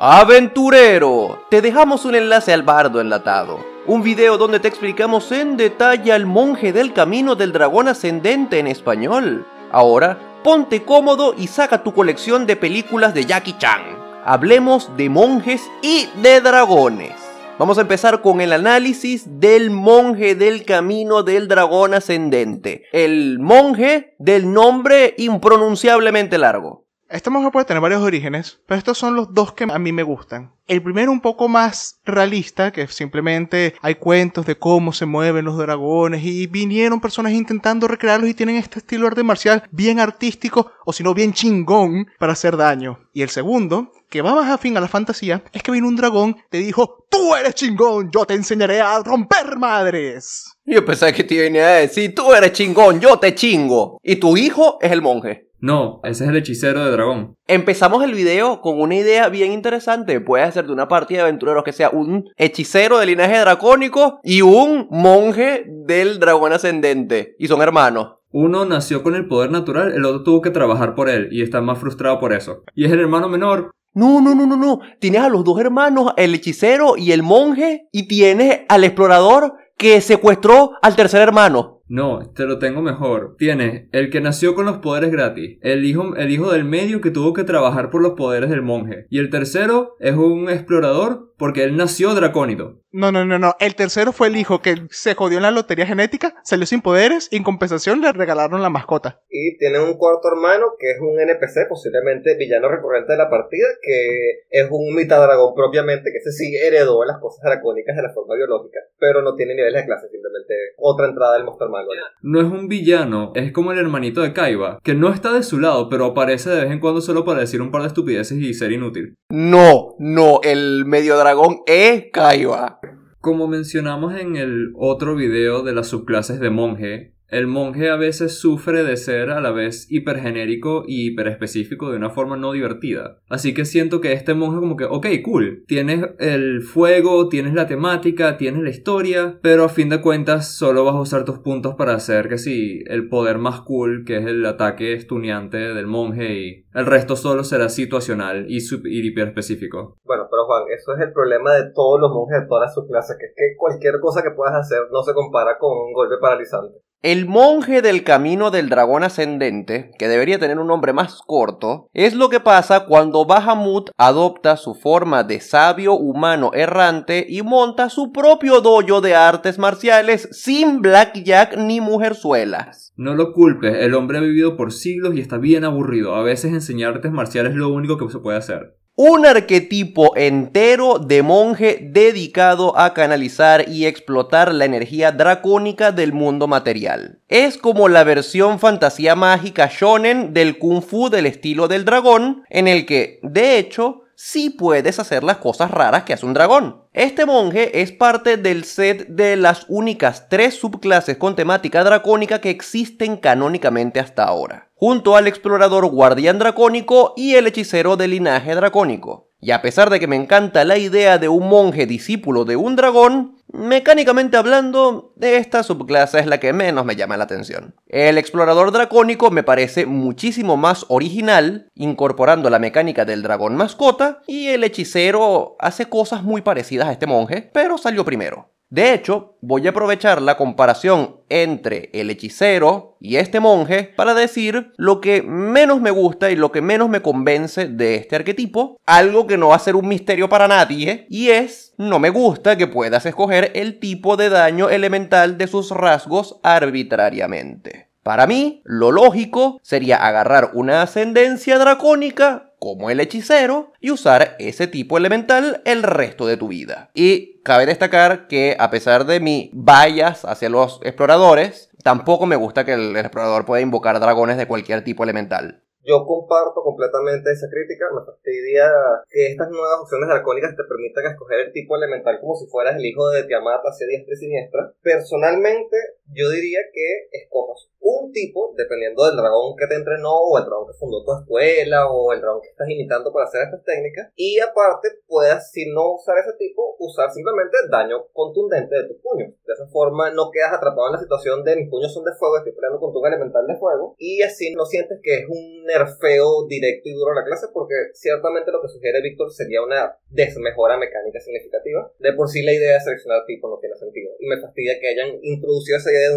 Aventurero, te dejamos un enlace al bardo enlatado, un video donde te explicamos en detalle al monje del camino del dragón ascendente en español. Ahora, ponte cómodo y saca tu colección de películas de Jackie Chan. Hablemos de monjes y de dragones. Vamos a empezar con el análisis del monje del camino del dragón ascendente. El monje del nombre impronunciablemente largo. Este monje puede tener varios orígenes, pero estos son los dos que a mí me gustan. El primero un poco más realista, que simplemente hay cuentos de cómo se mueven los dragones y vinieron personas intentando recrearlos y tienen este estilo arte marcial bien artístico o si no bien chingón para hacer daño. Y el segundo, que va más afín a la fantasía, es que vino un dragón, te dijo, tú eres chingón, yo te enseñaré a romper madres. Yo pensaba que te venía a decir, tú eres chingón, yo te chingo. Y tu hijo es el monje. No, ese es el hechicero de dragón. Empezamos el video con una idea bien interesante. Puede ser de una partida de aventureros que sea un hechicero de linaje dracónico y un monje del dragón ascendente. Y son hermanos. Uno nació con el poder natural, el otro tuvo que trabajar por él y está más frustrado por eso. Y es el hermano menor. No, no, no, no, no. Tienes a los dos hermanos, el hechicero y el monje, y tienes al explorador que secuestró al tercer hermano. No, te lo tengo mejor. Tienes el que nació con los poderes gratis, el hijo, el hijo del medio que tuvo que trabajar por los poderes del monje, y el tercero es un explorador porque él nació dracónido. No, no, no, no. El tercero fue el hijo que se jodió en la lotería genética, salió sin poderes y en compensación le regalaron la mascota. Y tiene un cuarto hermano que es un NPC, posiblemente villano recurrente de la partida, que es un mitad dragón propiamente, que ese sí heredó las cosas dracónicas de la forma biológica, pero no tiene niveles de clase, simplemente otra entrada del monstruo hermano. No es un villano, es como el hermanito de Kaiba, que no está de su lado, pero aparece de vez en cuando solo para decir un par de estupideces y ser inútil. No, no, el medio dragón es Kaiba. Como mencionamos en el otro video de las subclases de monje, el monje a veces sufre de ser a la vez hipergenérico y hiperespecífico de una forma no divertida. Así que siento que este monje como que, ok, cool, tienes el fuego, tienes la temática, tienes la historia, pero a fin de cuentas solo vas a usar tus puntos para hacer que sí, el poder más cool, que es el ataque estuneante del monje y el resto solo será situacional y, y hiperespecífico. Bueno, pero Juan, eso es el problema de todos los monjes de todas sus clases, que es que cualquier cosa que puedas hacer no se compara con un golpe paralizante. El monje del camino del dragón ascendente, que debería tener un nombre más corto, es lo que pasa cuando Bahamut adopta su forma de sabio humano errante y monta su propio dojo de artes marciales sin blackjack ni mujerzuelas. No lo culpes, el hombre ha vivido por siglos y está bien aburrido. A veces enseñar artes marciales es lo único que se puede hacer un arquetipo entero de monje dedicado a canalizar y explotar la energía dracónica del mundo material. Es como la versión fantasía mágica shonen del kung fu del estilo del dragón, en el que, de hecho, sí puedes hacer las cosas raras que hace un dragón. Este monje es parte del set de las únicas tres subclases con temática dracónica que existen canónicamente hasta ahora, junto al explorador guardián dracónico y el hechicero de linaje dracónico. Y a pesar de que me encanta la idea de un monje discípulo de un dragón, mecánicamente hablando, esta subclase es la que menos me llama la atención. El explorador dracónico me parece muchísimo más original, incorporando la mecánica del dragón mascota, y el hechicero hace cosas muy parecidas a este monje, pero salió primero. De hecho, voy a aprovechar la comparación entre el hechicero y este monje para decir lo que menos me gusta y lo que menos me convence de este arquetipo, algo que no va a ser un misterio para nadie, y es, no me gusta que puedas escoger el tipo de daño elemental de sus rasgos arbitrariamente. Para mí, lo lógico sería agarrar una ascendencia dracónica como el hechicero y usar ese tipo elemental el resto de tu vida. Y cabe destacar que a pesar de mi vallas hacia los exploradores, tampoco me gusta que el explorador pueda invocar dragones de cualquier tipo elemental. Yo comparto completamente esa crítica. Me fastidia que estas nuevas opciones dracónicas te permitan escoger el tipo elemental como si fueras el hijo de Tiamat hacia diestra y siniestra. Personalmente, yo diría que escojas un tipo, dependiendo del dragón que te entrenó, o el dragón que fundó tu escuela, o el dragón que estás imitando para hacer estas técnicas, y aparte puedas, si no usar ese tipo, usar simplemente daño contundente de tus puños. De esa forma no quedas atrapado en la situación de mis puños son de fuego, estoy peleando con tu elemental de fuego, y así no sientes que es un nerfeo directo y duro a la clase, porque ciertamente lo que sugiere Víctor sería una desmejora mecánica significativa. De por sí la idea de seleccionar tipo no tiene sentido. Y me fastidia que hayan introducido esa idea de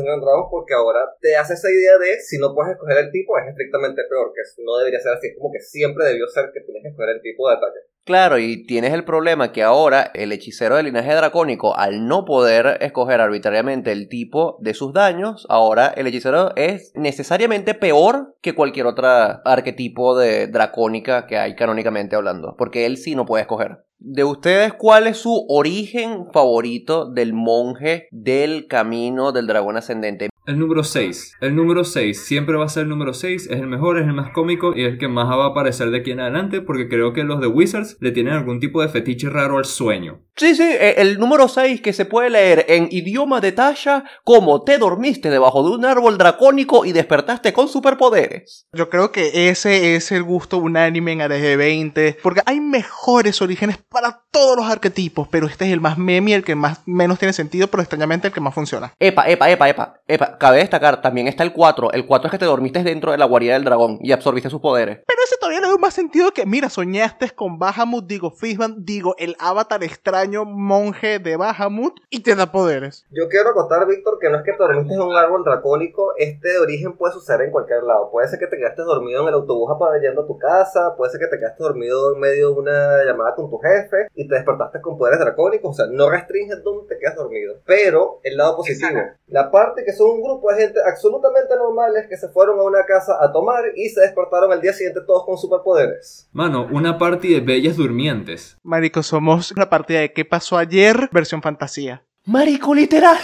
porque ahora te hace esa idea de si no puedes escoger el tipo es estrictamente peor, que no debería ser así, es como que siempre debió ser que tienes que escoger el tipo de ataque. Claro, y tienes el problema que ahora el hechicero de linaje dracónico, al no poder escoger arbitrariamente el tipo de sus daños, ahora el hechicero es necesariamente peor que cualquier otro arquetipo de dracónica que hay canónicamente hablando, porque él sí no puede escoger. De ustedes, ¿cuál es su origen favorito del monje del camino del dragón ascendente? El número 6. El número 6 siempre va a ser el número 6. Es el mejor, es el más cómico y es el que más va a aparecer de aquí en adelante porque creo que los de Wizards le tienen algún tipo de fetiche raro al sueño. Sí, sí, e, el número 6 que se puede leer en idioma de Tasha como te dormiste debajo de un árbol dracónico y despertaste con superpoderes. Yo creo que ese es el gusto unánime en ADG20 porque hay mejores orígenes para todos los arquetipos, pero este es el más meme, el que más menos tiene sentido, pero extrañamente el que más funciona. Epa, epa, epa, epa, epa cabe destacar, también está el 4. El 4 es que te dormiste dentro de la guarida del dragón y absorbiste sus poderes. Pero ese todavía le da más sentido que, mira, soñaste con Bahamut, digo, Fishman, digo, el avatar extraño monje de Bahamut y te da poderes. Yo quiero contar, Víctor, que no es que te dormiste en un árbol dracónico, este de origen puede suceder en cualquier lado. Puede ser que te quedaste dormido en el autobús yendo a tu casa, puede ser que te quedaste dormido en medio de una llamada con tu jefe y te despertaste con poderes dracónicos. O sea, no restringes dónde te quedas dormido. Pero el lado positivo, la parte que son un grupo de gente absolutamente normales que se fueron a una casa a tomar y se despertaron al día siguiente todos con superpoderes. Mano, una party de bellas durmientes. Marico, somos la partida de ¿Qué pasó ayer? versión fantasía. Marico, literal.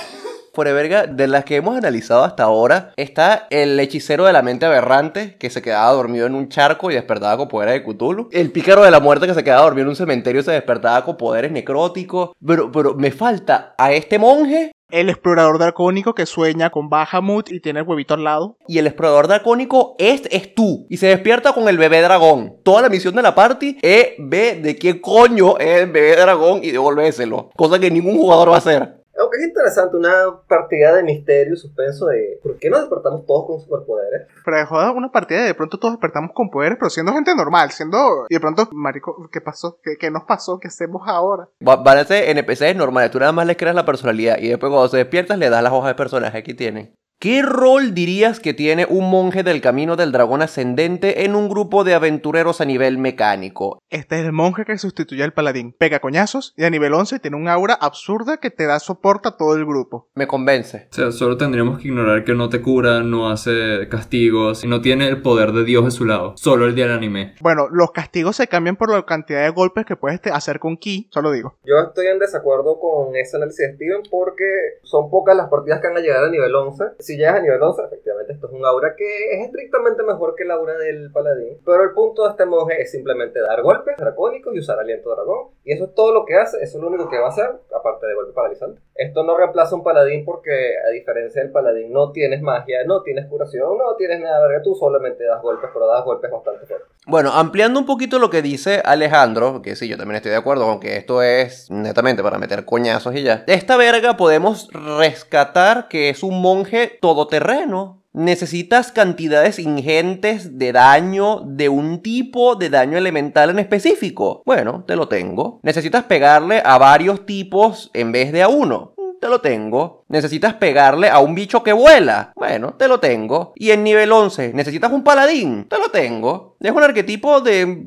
Por verga, de las que hemos analizado hasta ahora, está el hechicero de la mente aberrante que se quedaba dormido en un charco y despertaba con poderes de Cthulhu. El pícaro de la muerte que se quedaba dormido en un cementerio y se despertaba con poderes necróticos. Pero, pero me falta a este monje el explorador dracónico que sueña con Bahamut y tiene el huevito al lado. Y el explorador dracónico es, es tú. Y se despierta con el bebé dragón. Toda la misión de la party es ver de qué coño es el bebé dragón y devolvérselo. Cosa que ningún jugador va a hacer. Aunque es interesante, una partida de misterio y suspenso de ¿por qué no despertamos todos con superpoderes? Pero de joda, una partida de, de pronto todos despertamos con poderes, pero siendo gente normal, siendo. Y de pronto, marico, ¿qué pasó? ¿Qué, qué nos pasó? ¿Qué hacemos ahora? Van a ser NPCs normales, tú nada más les creas la personalidad y después cuando se despiertas le das las hojas de personaje que tienen. ¿Qué rol dirías que tiene un monje del camino del dragón ascendente en un grupo de aventureros a nivel mecánico? Este es el monje que sustituye al paladín. Pega coñazos y a nivel 11 tiene un aura absurda que te da soporte a todo el grupo. Me convence. O sea, solo tendríamos que ignorar que no te cura, no hace castigos y no tiene el poder de Dios de su lado. Solo el día del anime. Bueno, los castigos se cambian por la cantidad de golpes que puedes hacer con Ki, solo digo. Yo estoy en desacuerdo con ese análisis de Steven porque son pocas las partidas que van a llegar a nivel 11 si llegas a nivel 11, efectivamente esto es un aura que es estrictamente mejor que el aura del paladín. Pero el punto de este monje es simplemente dar golpes dracónicos y usar aliento dragón. Y eso es todo lo que hace, eso es lo único que va a hacer, aparte de golpe paralizante. Esto no reemplaza un paladín porque, a diferencia del paladín, no tienes magia, no tienes curación, no tienes nada, verga. Tú solamente das golpes, pero das golpes bastante fuertes. Bueno, ampliando un poquito lo que dice Alejandro, que sí, yo también estoy de acuerdo con que esto es netamente para meter coñazos y ya. Esta verga podemos rescatar que es un monje todoterreno. Necesitas cantidades ingentes de daño de un tipo de daño elemental en específico. Bueno, te lo tengo. Necesitas pegarle a varios tipos en vez de a uno te lo tengo. Necesitas pegarle a un bicho que vuela. Bueno, te lo tengo. Y en nivel 11, necesitas un paladín. Te lo tengo. Es un arquetipo de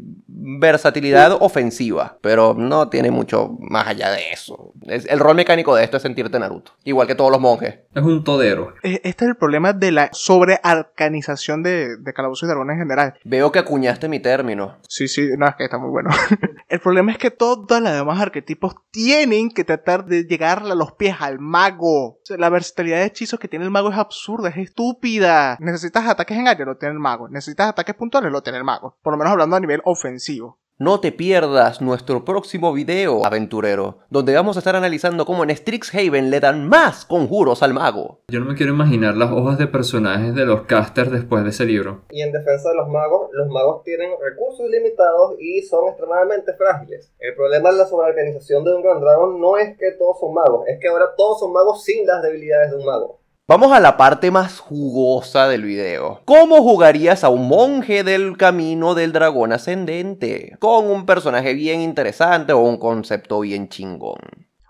versatilidad ofensiva, pero no tiene mucho más allá de eso. el rol mecánico de esto es sentirte Naruto, igual que todos los monjes. Es un todero. E, este es el problema de la sobrearcanización de, de Calabozos y Dragones en general. Veo que acuñaste mi término. Sí, sí, no, es que está muy bueno. el problema es que todos los demás arquetipos tienen que tratar de llegar a los pies al mago. la versatilidad de hechizos que tiene el mago es absurda, es estúpida. Necesitas ataques en área, lo tiene el mago. Necesitas ataques puntuales, lo tiene el mago. Por lo menos hablando a nivel ofensivo. No te pierdas nuestro próximo video, aventurero, donde vamos a estar analizando cómo en Strixhaven le dan más conjuros al mago. Yo no me quiero imaginar las hojas de personajes de los casters después de ese libro. Y en defensa de los magos, los magos tienen recursos limitados y son extremadamente frágiles. El problema de la sobreorganización de un Grand Dragon no es que todos son magos, es que ahora todos son magos sin las debilidades de un mago. Vamos a la parte más jugosa del video. ¿Cómo jugarías a un monje del camino del dragón ascendente? Con un personaje bien interesante o un concepto bien chingón.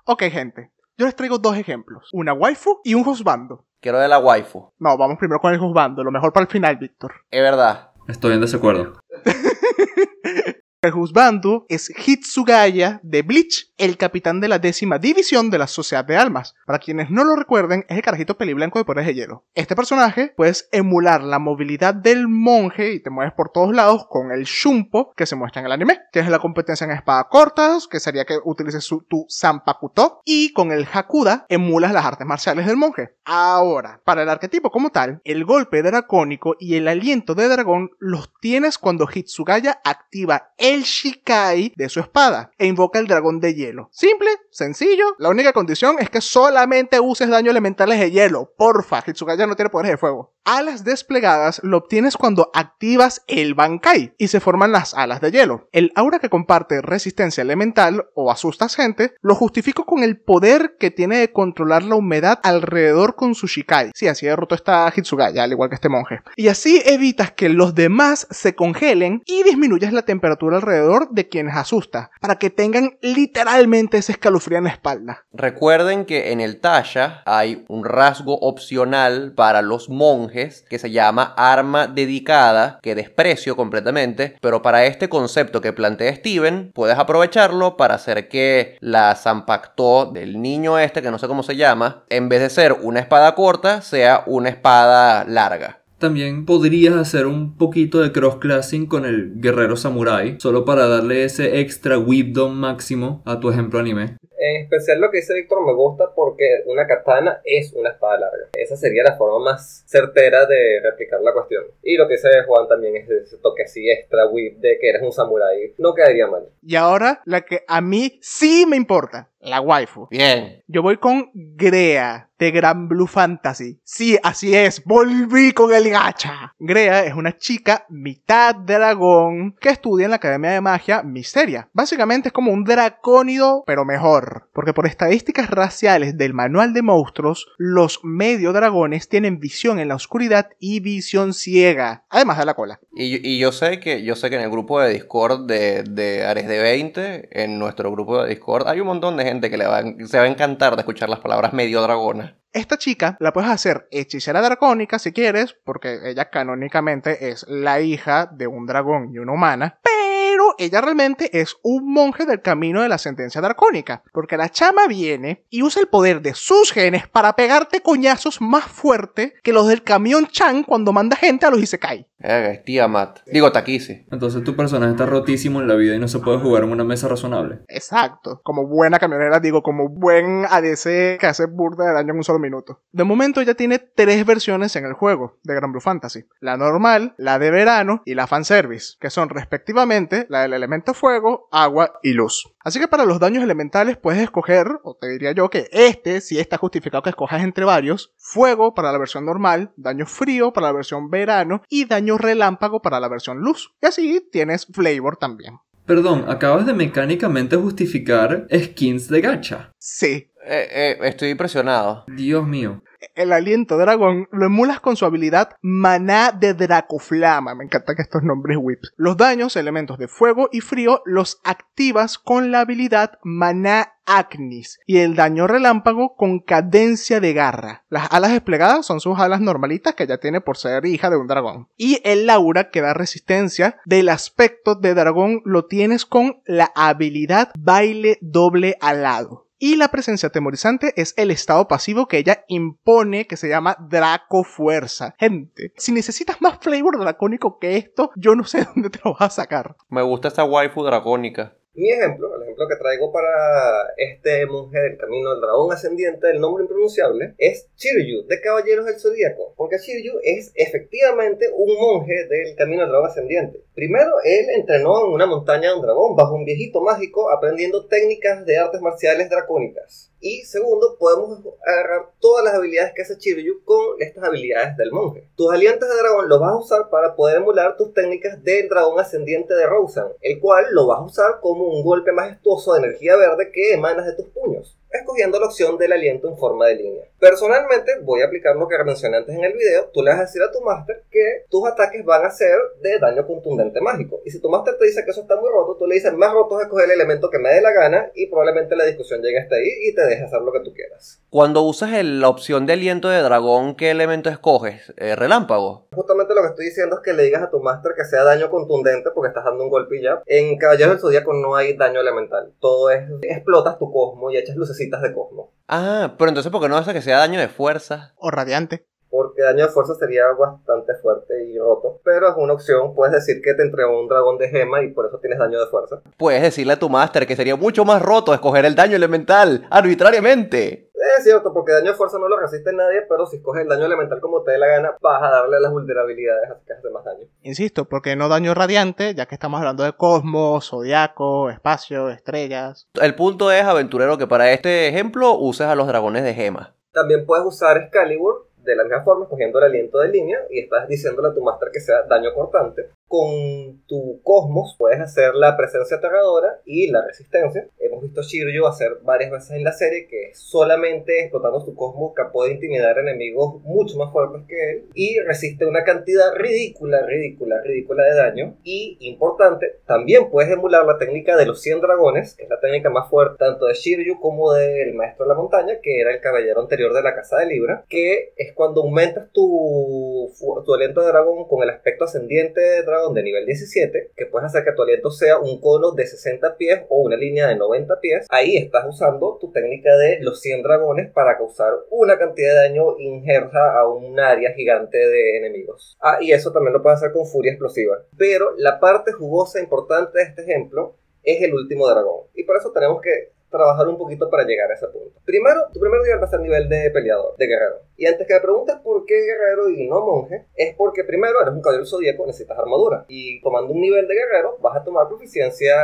Ok, gente. Yo les traigo dos ejemplos. Una waifu y un husbando. Quiero de la waifu. No, vamos primero con el husbando. Lo mejor para el final, Víctor. Es verdad. Estoy en desacuerdo. El juzgando es Hitsugaya de Bleach, el capitán de la décima división de la Sociedad de Almas. Para quienes no lo recuerden, es el carajito peliblanco de poderes de hielo. Este personaje puedes emular la movilidad del monje y te mueves por todos lados con el Shumpo que se muestra en el anime. Tienes la competencia en espada cortas, que sería que utilices su, tu Sanpakuto, y con el Hakuda emulas las artes marciales del monje. Ahora, para el arquetipo como tal, el golpe dracónico y el aliento de dragón los tienes cuando Hitsugaya activa el Shikai de su espada e invoca el dragón de hielo. Simple, sencillo, la única condición es que solamente uses daño elementales de hielo. Porfa, Hitsugaya no tiene poderes de fuego. Alas desplegadas lo obtienes cuando activas el Bankai y se forman las alas de hielo. El aura que comparte resistencia elemental o asustas gente lo justifico con el poder que tiene de controlar la humedad alrededor con su Shikai. Sí, así de roto está Hitsugaya, al igual que este monje. Y así evitas que los demás se congelen y disminuyes la temperatura alrededor de quienes asusta, para que tengan literalmente ese escalofrío en la espalda. Recuerden que en el Tasha hay un rasgo opcional para los monjes que se llama arma dedicada, que desprecio completamente, pero para este concepto que plantea Steven, puedes aprovecharlo para hacer que la Zampactó del niño este, que no sé cómo se llama, en vez de ser una espada corta, sea una espada larga. También podrías hacer un poquito de cross-classing con el guerrero samurai, solo para darle ese extra whipdom máximo a tu ejemplo anime. En especial lo que dice Víctor me gusta porque una katana es una espada larga. Esa sería la forma más certera de replicar la cuestión. Y lo que dice Juan también es ese toque así extra whip de que eres un samurai. No quedaría mal. Y ahora la que a mí sí me importa. La waifu. Bien. Yo voy con Grea de Gran Blue Fantasy. Sí, así es, volví con el gacha. Grea es una chica mitad dragón que estudia en la Academia de Magia Misteria. Básicamente es como un dracónido, pero mejor. Porque por estadísticas raciales del manual de monstruos, los medio dragones tienen visión en la oscuridad y visión ciega, además de la cola. Y, y yo sé que yo sé que en el grupo de Discord de, de Ares de 20, en nuestro grupo de Discord, hay un montón de gente que le va, se va a encantar de escuchar las palabras medio dragona. Esta chica la puedes hacer hechicera dracónica si quieres, porque ella canónicamente es la hija de un dragón y una humana, pero ella realmente es un monje del camino de la sentencia dracónica, porque la chama viene y usa el poder de sus genes para pegarte coñazos más fuerte que los del camión Chan cuando manda gente a los Isekai. Eh, es Tiamat. Digo Takisi. Entonces tu personaje está rotísimo en la vida y no se puede jugar en una mesa razonable. Exacto. Como buena camionera, digo, como buen ADC que hace burda de daño en un solo minuto. De momento ya tiene tres versiones en el juego de Gran Blue Fantasy. La normal, la de verano y la fanservice, que son respectivamente la del elemento fuego, agua y luz. Así que para los daños elementales puedes escoger, o te diría yo que este sí está justificado que escojas entre varios, fuego para la versión normal, daño frío para la versión verano y daño relámpago para la versión luz. Y así tienes flavor también. Perdón, acabas de mecánicamente justificar skins de gacha. Sí, Eh, eh, estoy impresionado. Dios mío. El aliento dragón lo emulas con su habilidad maná de Dracoflama. Me encanta que estos nombres whips. Los daños, elementos de fuego y frío, los activas con la habilidad maná Agnis y el daño relámpago con cadencia de garra. Las alas desplegadas son sus alas normalitas que ya tiene por ser hija de un dragón. Y el aura que da resistencia del aspecto de dragón lo tienes con la habilidad baile doble alado. Y la presencia atemorizante es el estado pasivo que ella impone que se llama Draco Fuerza. Gente, si necesitas más flavor dracónico que esto, yo no sé dónde te lo vas a sacar. Me gusta esta waifu dracónica. Mi ejemplo, el ejemplo que traigo para este monje del camino del dragón ascendiente del nombre impronunciable, es Shiryu, de Caballeros del Zodíaco. Porque Shiryu es efectivamente un monje del camino del dragón ascendiente. Primero, él entrenó en una montaña de un dragón bajo un viejito mágico aprendiendo técnicas de artes marciales dracónicas. Y segundo, podemos agarrar todas las habilidades que hace Shiryu con estas habilidades del monje. Tus aliantes de dragón los vas a usar para poder emular tus técnicas del dragón ascendiente de Rosen, el cual lo vas a usar como un golpe majestuoso de energía verde que emanas de tus puños. Es escogiendo la opción del aliento en forma de línea. Personalmente voy a aplicar lo que mencioné antes en el video. Tú le vas a decir a tu máster que tus ataques van a ser de daño contundente mágico. Y si tu máster te dice que eso está muy roto, tú le dices más roto es escoger el elemento que me dé la gana y probablemente la discusión llegue hasta ahí y te deje hacer lo que tú quieras. Cuando usas el- la opción de aliento de dragón, ¿qué elemento escoges? Eh, ¿Relámpago? Justamente lo que estoy diciendo es que le digas a tu máster que sea daño contundente porque estás dando un golpe y ya. En Caballeros del Zodíaco no hay daño elemental. Todo es explotas tu cosmo y echas lucecitas de cosmo. Ah, pero entonces, ¿por qué no haces que sea daño de fuerza? O radiante. Porque daño de fuerza sería bastante fuerte y roto. Pero es una opción. Puedes decir que te entregó un dragón de gema y por eso tienes daño de fuerza. Puedes decirle a tu máster que sería mucho más roto escoger el daño elemental arbitrariamente. Es cierto, porque daño de fuerza no lo resiste nadie, pero si escoges el daño elemental como te dé la gana, vas a darle las vulnerabilidades, así que hace más daño. Insisto, porque no daño radiante, ya que estamos hablando de cosmos, zodiaco, espacio, estrellas. El punto es, aventurero, que para este ejemplo uses a los dragones de gema. También puedes usar Excalibur de la misma forma, cogiendo el aliento de línea y estás diciéndole a tu máster que sea daño cortante. Con tu cosmos puedes hacer la presencia aterradora y la resistencia. Hemos visto a Shiryu hacer varias veces en la serie que solamente explotando su cosmos capaz de intimidar enemigos mucho más fuertes que él y resiste una cantidad ridícula, ridícula, ridícula de daño. Y importante, también puedes emular la técnica de los 100 dragones, que es la técnica más fuerte tanto de Shiryu como del maestro de la montaña, que era el caballero anterior de la casa de Libra, que es cuando aumentas tu, tu aliento de dragón con el aspecto ascendiente de dragón de nivel 17, que puedes hacer que tu aliento sea un cono de 60 pies o una línea de 90 pies. Ahí estás usando tu técnica de los 100 dragones para causar una cantidad de daño injerta a un área gigante de enemigos. Ah, y eso también lo puedes hacer con furia explosiva. Pero la parte jugosa importante de este ejemplo es el último dragón. Y por eso tenemos que trabajar un poquito para llegar a ese punto. Primero, tu primer nivel va a ser nivel de peleador, de guerrero. Y antes que me preguntes por qué guerrero y no monje, es porque primero eres un caballero zodíaco, necesitas armadura. Y tomando un nivel de guerrero, vas a tomar proficiencia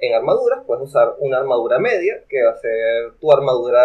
en armaduras. Puedes usar una armadura media, que va a ser tu armadura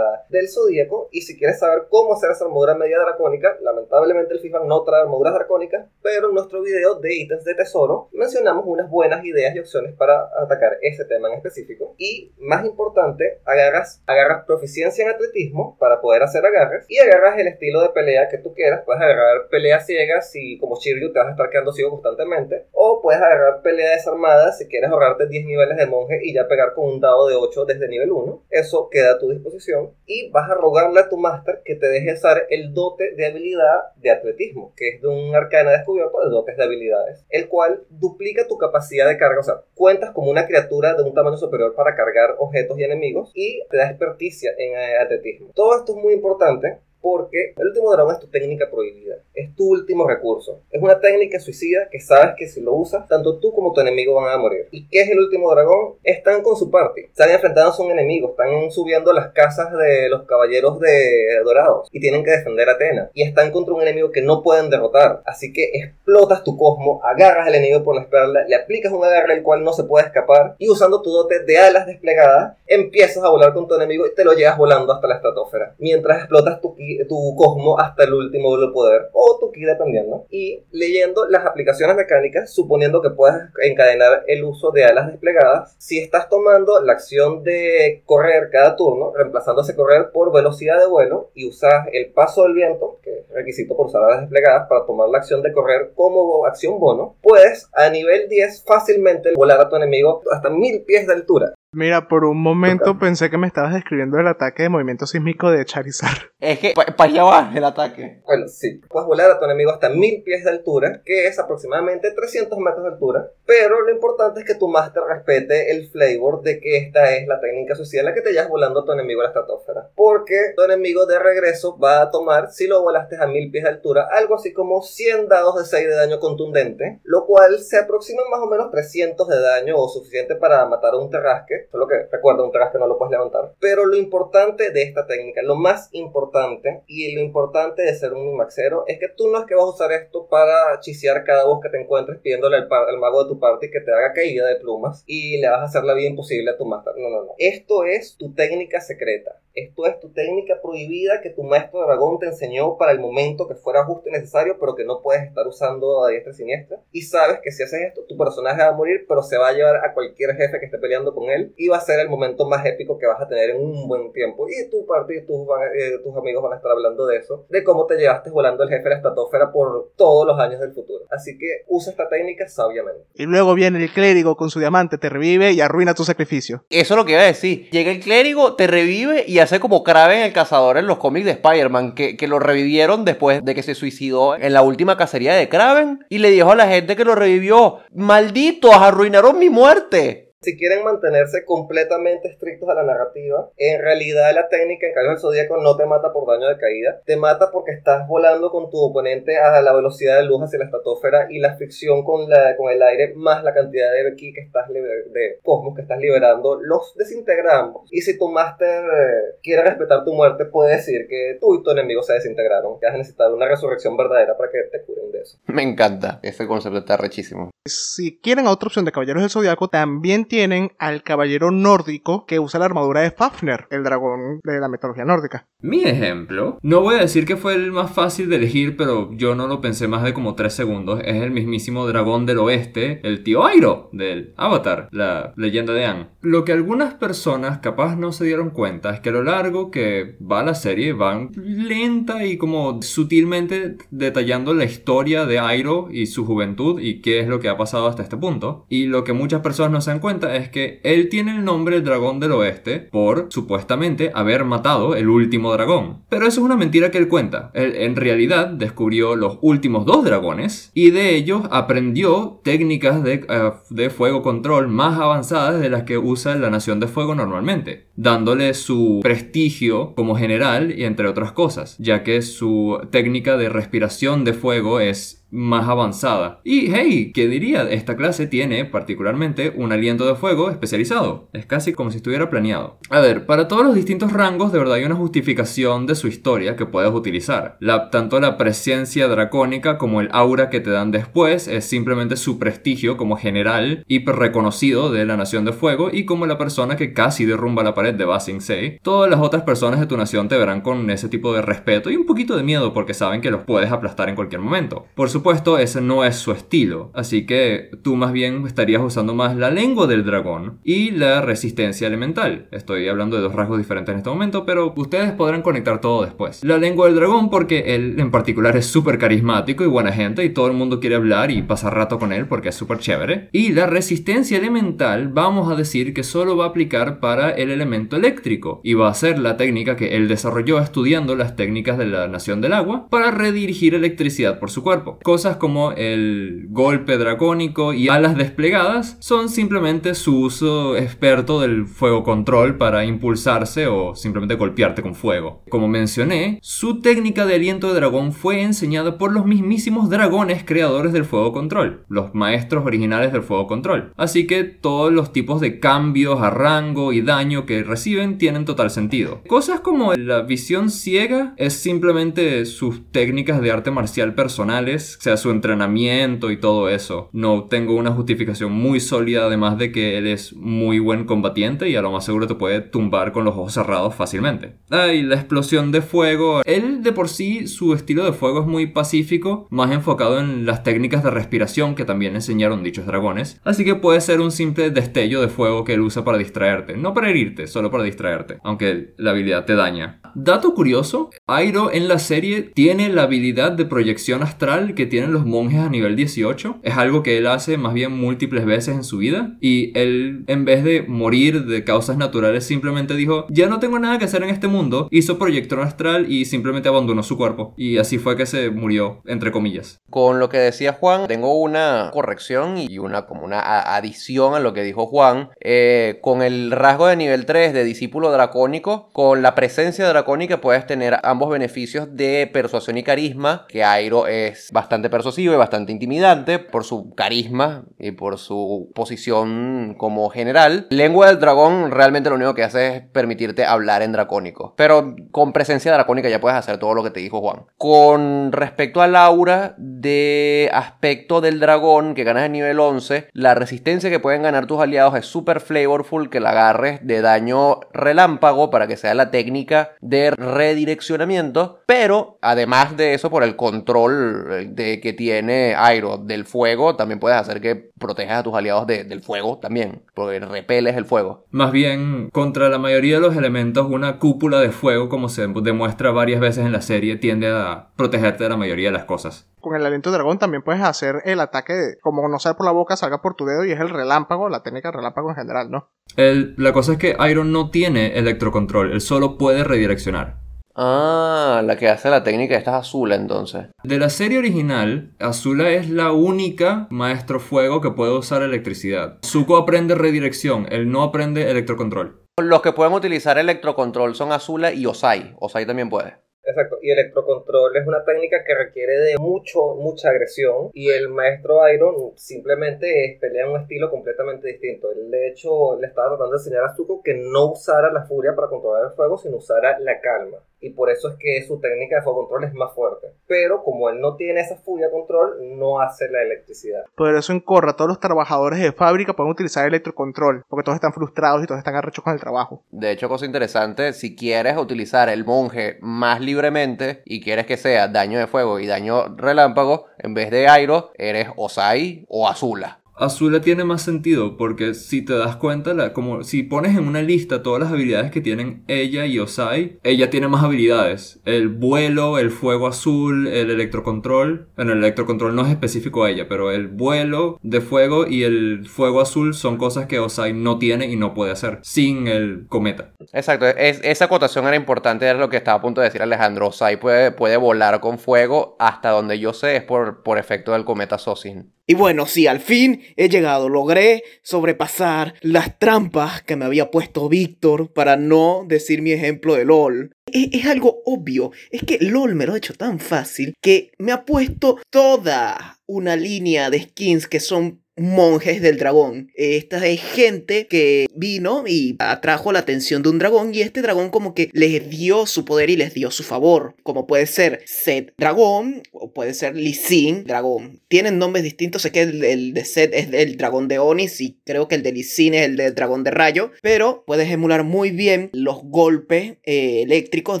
del zodíaco. Y si quieres saber cómo hacer esa armadura media dracónica, lamentablemente el FIFA no trae armaduras dracónicas, pero en nuestro video de ítems de tesoro mencionamos unas buenas ideas y opciones para atacar ese tema en específico. Y más importante, agarras, agarras proficiencia en atletismo para poder hacer agarres y agarras el estilo de pelea que tú quieras. Puedes agarrar peleas ciegas si como Shiryu te vas a estar quedando ciego constantemente. O puedes agarrar pelea desarmada si quieres ahorrarte 10 niveles de monje y ya pegar con un dado de 8 desde nivel 1. Eso queda a tu disposición. Y vas a rogarle a tu máster que te deje usar el dote de habilidad de atletismo, que es de un arcana descubierto de dotes de habilidades, el cual duplica tu capacidad de carga. O sea, cuentas como una criatura de un tamaño superior para cargar objetos y enemigos y te da experticia en eh, atletismo. Todo esto es muy importante porque el último dragón es tu técnica prohibida, es tu último recurso. Es una técnica suicida que sabes que si lo usas, tanto tú como tu enemigo van a morir. ¿Y qué es el último dragón? Están con su party, están enfrentándose a un enemigo, están subiendo las casas de los caballeros de dorados y tienen que defender a Atena. Y están contra un enemigo que no pueden derrotar. Así que explotas tu cosmo, agarras al enemigo por la espalda, le aplicas un agarre el cual no se puede escapar y usando tu dote de alas desplegadas, empiezas a volar con tu enemigo y te lo llevas volando hasta la estratosfera. Mientras explotas tu, ki- tu cosmo hasta el último de poder o tu ki dependiendo. Y leyendo las aplicaciones mecánicas, suponiendo que puedes encadenar el uso de alas desplegadas, si estás tomando la acción de correr cada turno, reemplazando ese correr por velocidad de vuelo y usas el paso del viento, que es requisito por usar alas desplegadas para tomar la acción de correr como acción bono, puedes a nivel 10 fácilmente volar a tu enemigo hasta mil pies de altura. Mira, por un momento pensé que me estabas describiendo el ataque de movimiento sísmico de Charizard. Es que para allá va el ataque. Bueno, sí. Puedes volar a tu enemigo hasta 1000 pies de altura, que es aproximadamente 300 metros de altura. Pero lo importante es que tu máster respete el flavor de que esta es la técnica social en la que te llevas volando a tu enemigo a la estratosfera. Porque tu enemigo de regreso va a tomar, si lo volaste a 1000 pies de altura, algo así como 100 dados de 6 de daño contundente, lo cual se aproxima más o menos 300 de daño o suficiente para matar a un terrasque. Solo que recuerda, un terrasque no lo puedes levantar. Pero lo importante de esta técnica, lo más importante y lo importante de ser un maxero es que tú no es que vas a usar esto para chisear cada voz que te encuentres pidiéndole al, al mago de tu party que te haga caída de plumas y le vas a hacer la vida imposible a tu máster. No, no, no. Esto es tu técnica secreta. Esto es tu técnica prohibida que tu maestro dragón te enseñó para el momento que fuera justo y necesario, pero que no puedes estar usando a diestra y siniestra. Y sabes que si haces esto, tu personaje va a morir, pero se va a llevar a cualquier jefe que esté peleando con él y va a ser el momento más épico que vas a tener en un buen tiempo. Y tu parte y tus, eh, tus amigos van a estar hablando de eso, de cómo te llevaste volando el jefe de la estratosfera por todos los años del futuro. Así que usa esta técnica sabiamente. Y luego viene el clérigo con su diamante, te revive y arruina tu sacrificio. Eso es lo que iba a decir. Llega el clérigo, te revive y hace como Kraven el cazador en los cómics de Spider-Man, que, que lo revivieron después de que se suicidó en la última cacería de Kraven y le dijo a la gente que lo revivió, malditos, arruinaron mi muerte. Si quieren mantenerse completamente estrictos a la narrativa, en realidad la técnica en Caballos del Zodíaco no te mata por daño de caída, te mata porque estás volando con tu oponente a la velocidad de luz hacia la estratosfera y la fricción con, la, con el aire más la cantidad de ki que estás de cosmos que estás liberando los desintegramos. Y si tu máster eh, quiere respetar tu muerte, puede decir que tú y tu enemigo se desintegraron, que has necesitado una resurrección verdadera para que te curen de eso. Me encanta, ese concepto está rechísimo. Si quieren otra opción de Caballeros del Zodíaco, también tienen al caballero nórdico que usa la armadura de Fafner, el dragón de la mitología nórdica. Mi ejemplo, no voy a decir que fue el más fácil de elegir, pero yo no lo pensé más de como 3 segundos. Es el mismísimo dragón del oeste, el tío Airo del Avatar, la leyenda de Anne. Lo que algunas personas capaz no se dieron cuenta es que a lo largo que va la serie van lenta y como sutilmente detallando la historia de Airo y su juventud y qué es lo que ha pasado hasta este punto. Y lo que muchas personas no se dan cuenta es que él tiene el nombre dragón del oeste por supuestamente haber matado el último dragón. Pero eso es una mentira que él cuenta. Él en realidad descubrió los últimos dos dragones y de ellos aprendió técnicas de, eh, de fuego control más avanzadas de las que usa la Nación de Fuego normalmente, dándole su prestigio como general y entre otras cosas, ya que su técnica de respiración de fuego es más avanzada. Y hey, ¿qué diría? Esta clase tiene particularmente un aliento de fuego especializado. Es casi como si estuviera planeado. A ver, para todos los distintos rangos de verdad hay una justificación de su historia que puedes utilizar. La, tanto la presencia dracónica como el aura que te dan después es simplemente su prestigio como general hiper reconocido de la Nación de Fuego y como la persona que casi derrumba la pared de Basing Sei. Todas las otras personas de tu nación te verán con ese tipo de respeto y un poquito de miedo porque saben que los puedes aplastar en cualquier momento. Por supuesto, ese no es su estilo, así que tú más bien estarías usando más la lengua del dragón y la resistencia elemental. Estoy hablando de dos rasgos diferentes en este momento, pero ustedes podrán conectar todo después. La lengua del dragón porque él en particular es súper carismático y buena gente y todo el mundo quiere hablar y pasar rato con él porque es súper chévere. Y la resistencia elemental vamos a decir que solo va a aplicar para el elemento eléctrico y va a ser la técnica que él desarrolló estudiando las técnicas de la nación del agua para redirigir electricidad por su cuerpo. Cosas como el golpe dracónico y alas desplegadas son simplemente su uso experto del fuego control para impulsarse o simplemente golpearte con fuego. Como mencioné, su técnica de aliento de dragón fue enseñada por los mismísimos dragones creadores del fuego control, los maestros originales del fuego control. Así que todos los tipos de cambios a rango y daño que reciben tienen total sentido. Cosas como la visión ciega es simplemente sus técnicas de arte marcial personales, sea su entrenamiento y todo eso. No tengo una justificación muy sólida además de que él es muy buen combatiente y a lo más seguro te puede tumbar con los ojos cerrados fácilmente. Ay, la explosión de fuego. Él de por sí su estilo de fuego es muy pacífico, más enfocado en las técnicas de respiración que también enseñaron dichos dragones. Así que puede ser un simple destello de fuego que él usa para distraerte, no para herirte, solo para distraerte, aunque la habilidad te daña. Dato curioso, Airo en la serie tiene la habilidad de proyección astral que tienen los monjes a nivel 18. Es algo que él hace más bien múltiples veces en su vida y él en vez de morir de causas naturales simplemente dijo, ya no tengo nada que hacer en este mundo, hizo proyección astral y simplemente abandonó su cuerpo. Y así fue que se murió, entre comillas. Con lo que decía Juan, tengo una corrección y una como una adición a lo que dijo Juan. Eh, con el rasgo de nivel 3 de discípulo dracónico, con la presencia dracónica puedes tener ambos beneficios de persuasión y carisma, que Airo es bastante persuasivo y bastante intimidante por su carisma y por su posición como general. Lengua del dragón realmente lo único que hace es permitirte hablar en dracónico, pero con presencia dracónica ya puedes hacer todo lo que te dijo Juan. Con respecto al aura de aspecto del dragón que ganas en nivel 11, la resistencia que pueden ganar tus aliados es súper flavorful que la agarres de daño relámpago para que sea la técnica de redireccionamiento, pero además de eso por el control de de, que tiene Airo del fuego, también puedes hacer que protejas a tus aliados del fuego también, porque repeles el fuego. Más bien, contra la mayoría de los elementos, una cúpula de fuego, como se demuestra varias veces en la serie, tiende a protegerte de la mayoría de las cosas. Con el aliento dragón también puedes hacer el ataque, como no sale por la boca, salga por tu dedo y es el relámpago, la técnica del relámpago en general, ¿no? la cosa es que Iron no tiene electrocontrol, él solo puede redireccionar. Ah, la que hace la técnica esta es Azula entonces. De la serie original, Azula es la única maestro fuego que puede usar electricidad. Zuko aprende redirección, él no aprende electrocontrol. Los que pueden utilizar electrocontrol son Azula y Osai. Osai también puede. Exacto, y electrocontrol es una técnica que requiere de mucho, mucha agresión y el maestro Iron simplemente pelea un estilo completamente distinto. Él de hecho le estaba tratando de enseñar a Zuko que no usara la furia para controlar el fuego, sino usara la calma y por eso es que su técnica de fuego control es más fuerte. Pero como él no tiene esa furia control, no hace la electricidad. Por eso en Corra todos los trabajadores de fábrica pueden utilizar electrocontrol, porque todos están frustrados y todos están arrechos con el trabajo. De hecho, cosa interesante, si quieres utilizar el monje más libremente y quieres que sea daño de fuego y daño relámpago, en vez de Airo, eres Osai o Azula. Azula tiene más sentido porque si te das cuenta, como si pones en una lista todas las habilidades que tienen ella y Osai, ella tiene más habilidades. El vuelo, el fuego azul, el electrocontrol. Bueno, el electrocontrol no es específico a ella, pero el vuelo de fuego y el fuego azul son cosas que Osai no tiene y no puede hacer sin el cometa. Exacto, esa acotación era importante, era lo que estaba a punto de decir Alejandro. Osai puede, puede volar con fuego hasta donde yo sé es por, por efecto del cometa Sosin. Y bueno, sí, al fin he llegado, logré sobrepasar las trampas que me había puesto Víctor para no decir mi ejemplo de LOL. Es, es, algo obvio, es que LOL me lo ha hecho tan fácil que me ha puesto toda una línea de skins que son monjes del dragón. Esta es gente que vino y atrajo la atención de un dragón y este dragón como que les dio su poder y les dio su favor. Como puede ser Set Dragón o puede ser Sin Dragón. Tienen nombres distintos, sé que el, de Set es el dragón de Onis y creo que el de Sin es el del dragón de rayo, pero puedes emular muy bien los golpes eh, eléctricos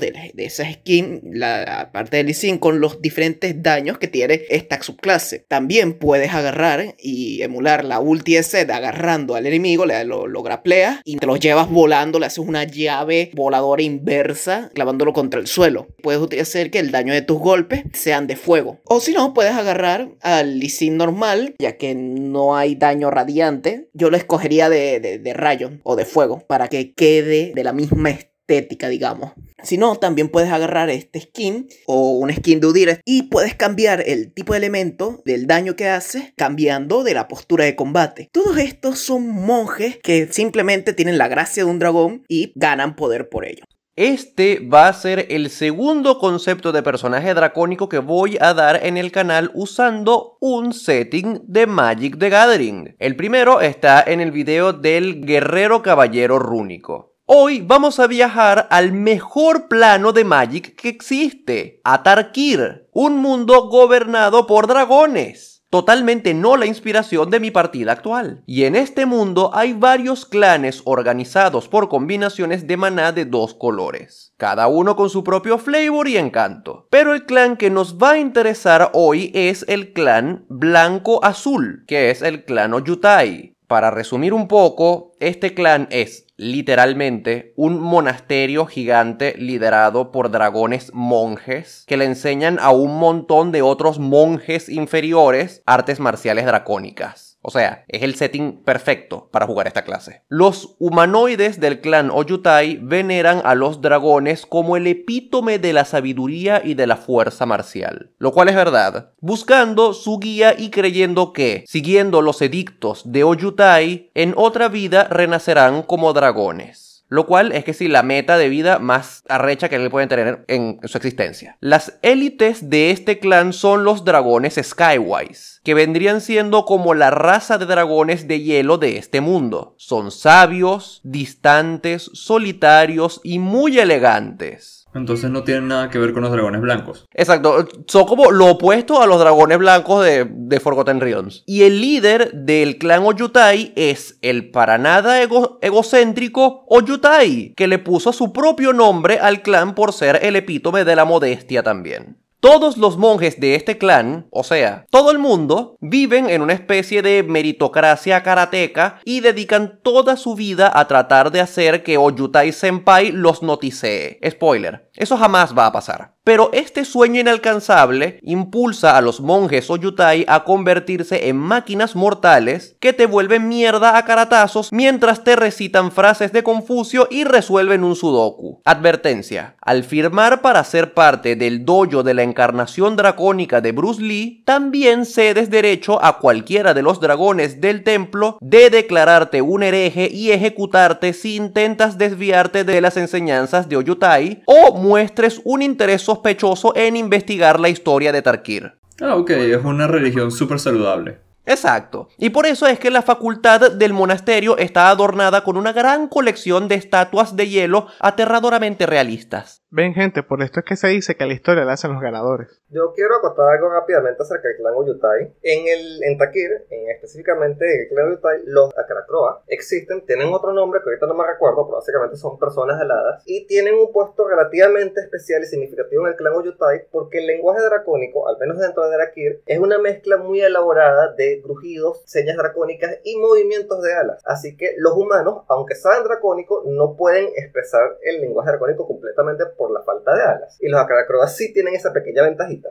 de, de, esa skin, la parte de Sin con los diferentes daños que tiene esta subclase. También puedes agarrar y emular la ulti Zed agarrando al enemigo, le, lo, lo grapleas y te lo llevas volando, le haces una llave voladora inversa, clavándolo contra el suelo. Puedes hacer que el daño de tus golpes sean de fuego. O si no, puedes agarrar al Lee normal, ya que no hay daño radiante. Yo lo escogería de, de, de rayo o de fuego para que quede de la misma estética, digamos. Si no, también puedes agarrar este skin o un skin de Udir y puedes cambiar el tipo de elemento del daño que hace cambiando de la postura de combate. Todos estos son monjes que simplemente tienen la gracia de un dragón y ganan poder por ello. Este va a ser el segundo concepto de personaje dracónico que voy a dar en el canal usando un setting de Magic the Gathering. El primero está en el video del guerrero caballero rúnico. Hoy vamos a viajar al mejor plano de Magic que existe, a Tarkir, un mundo gobernado por dragones. Totalmente no la inspiración de mi partida actual. Y en este mundo hay varios clanes organizados por combinaciones de maná de dos colores, cada uno con su propio flavor y encanto. Pero el clan que nos va a interesar hoy es el clan blanco-azul, que es el clan Oyutai. Para resumir un poco, este clan es literalmente un monasterio gigante liderado por dragones monjes que le enseñan a un montón de otros monjes inferiores artes marciales dracónicas. O sea, es el setting perfecto para jugar esta clase. Los humanoides del clan Oyutai veneran a los dragones como el epítome de la sabiduría y de la fuerza marcial. Lo cual es verdad. Buscando su guía y creyendo que, siguiendo los edictos de Oyutai, en otra vida renacerán como dragones. Lo cual es que sí, la meta de vida más arrecha que él puede tener en su existencia. Las élites de este clan son los dragones Skywise, que vendrían siendo como la raza de dragones de hielo de este mundo. Son sabios, distantes, solitarios y muy elegantes. Entonces no tienen nada que ver con los dragones blancos. Exacto, son como lo opuesto a los dragones blancos de, de Forgotten Realms. Y el líder del clan Oyutai es el para nada egocéntrico Oyutai, que le puso su propio nombre al clan por ser el epítome de la modestia también. Todos los monjes de este clan, o sea, todo el mundo, viven en una especie de meritocracia karateca y dedican toda su vida a tratar de hacer que Oyutai Senpai los noticee. Spoiler, eso jamás va a pasar. Pero este sueño inalcanzable impulsa a los monjes Oyutai a convertirse en máquinas mortales que te vuelven mierda a caratazos mientras te recitan frases de Confucio y resuelven un sudoku. Advertencia, al firmar para ser parte del dojo de la encarnación dracónica de Bruce Lee, también cedes derecho a cualquiera de los dragones del templo de declararte un hereje y ejecutarte si intentas desviarte de las enseñanzas de Oyutai o muestres un interés sospechoso en investigar la historia de Tarkir. Ah, ok, es una religión súper saludable. Exacto. Y por eso es que la facultad del monasterio está adornada con una gran colección de estatuas de hielo aterradoramente realistas. Ven gente, por esto es que se dice que la historia la hacen los ganadores. Yo quiero acotar algo rápidamente acerca del clan Uyutai. En el en Takir, en específicamente en el clan Uyutai, los Acaracroa existen, tienen otro nombre que ahorita no me recuerdo, pero básicamente son personas heladas y tienen un puesto relativamente especial y significativo en el clan Uyutai porque el lenguaje dracónico, al menos dentro de Takir, es una mezcla muy elaborada de grujidos, señas dracónicas y movimientos de alas. Así que los humanos, aunque saben dracónico, no pueden expresar el lenguaje dracónico completamente por la falta de alas. Y los Acaracroas sí tienen esa pequeña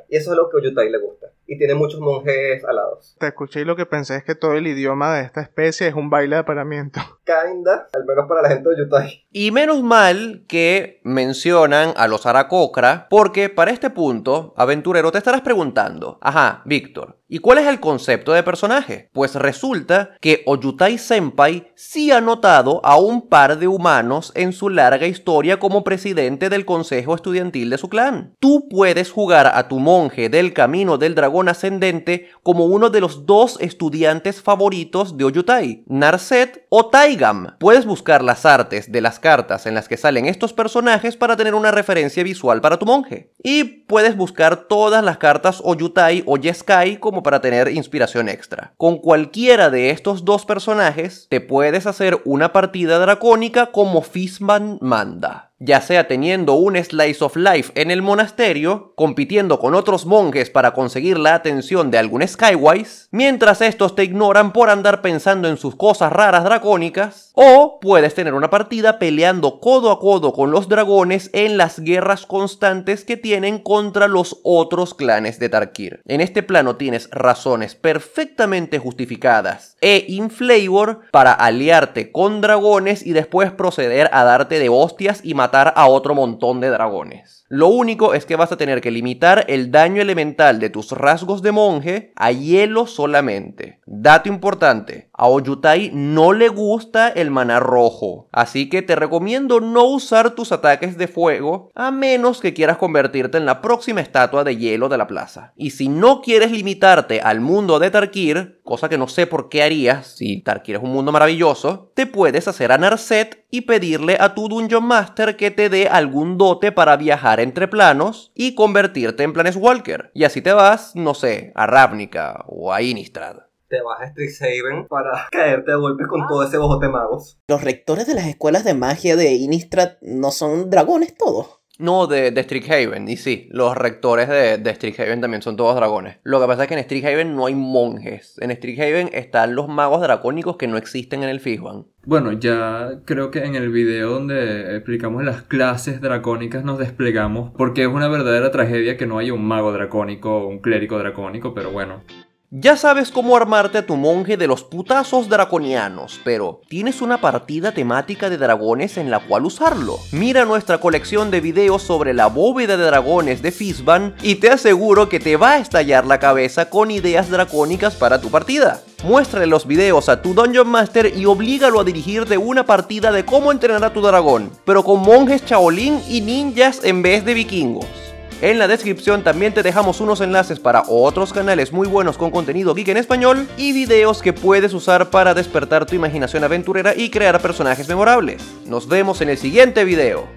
Y eso es lo que a Uyutai le gusta. Y tiene muchos monjes alados. Te escuché y lo que pensé es que todo el idioma de esta especie es un baile de aparamiento. Kinda, al menos para la gente de Uyutai. Y menos mal que mencionan a los Aracocra, porque para este punto, aventurero, te estarás preguntando, ajá, Víctor, ¿y cuál es el concepto de personaje? Pues resulta que Oyutai Senpai sí ha notado a un par de humanos en su larga historia como presidente del consejo estudiantil de su clan. Tú puedes jugar a tu monje del camino del dragón ascendente como uno de los dos estudiantes favoritos de Oyutai, Narset o Taigam. Puedes buscar las artes de las cartas en las que salen estos personajes para tener una referencia visual para tu monje. Y puedes buscar todas las cartas Oyutai o Yeskai como para tener inspiración extra. Con cualquiera de estos dos personajes te puedes hacer una partida dracónica como Fishman manda ya sea teniendo un slice of life en el monasterio, compitiendo con otros monjes para conseguir la atención de algún Skywise, mientras estos te ignoran por andar pensando en sus cosas raras dracónicas, o puedes tener una partida peleando codo a codo con los dragones en las guerras constantes que tienen contra los otros clanes de Tarkir. En este plano tienes razones perfectamente justificadas e in flavor para aliarte con dragones y después proceder a darte de hostias y matar a otro montón de dragones. Lo único es que vas a tener que limitar el daño elemental de tus rasgos de monje a hielo solamente. Dato importante, a Oyutai no le gusta el maná rojo, así que te recomiendo no usar tus ataques de fuego a menos que quieras convertirte en la próxima estatua de hielo de la plaza. Y si no quieres limitarte al mundo de Tarkir, cosa que no sé por qué harías si Tarkir es un mundo maravilloso, te puedes hacer a Narset y pedirle a tu Dungeon Master que te dé algún dote para viajar entre planos y convertirte en Planeswalker. Y así te vas, no sé, a Ravnica o a Innistrad te vas a Strixhaven para caerte a golpes con todo ese bojote magos. Los rectores de las escuelas de magia de Innistrad no son dragones todos. No, de, de Strixhaven, y sí, los rectores de, de Strixhaven también son todos dragones. Lo que pasa es que en Strixhaven no hay monjes. En Strixhaven están los magos dracónicos que no existen en el Fishban. Bueno, ya creo que en el video donde explicamos las clases dracónicas nos desplegamos, porque es una verdadera tragedia que no haya un mago dracónico o un clérigo dracónico, pero bueno. Ya sabes cómo armarte a tu monje de los putazos draconianos, pero ¿tienes una partida temática de dragones en la cual usarlo? Mira nuestra colección de videos sobre la bóveda de dragones de Fizban y te aseguro que te va a estallar la cabeza con ideas dracónicas para tu partida. Muéstrale los videos a tu Dungeon Master y oblígalo a dirigirte una partida de cómo entrenar a tu dragón, pero con monjes chaolín y ninjas en vez de vikingos. En la descripción también te dejamos unos enlaces para otros canales muy buenos con contenido geek en español y videos que puedes usar para despertar tu imaginación aventurera y crear personajes memorables. Nos vemos en el siguiente video.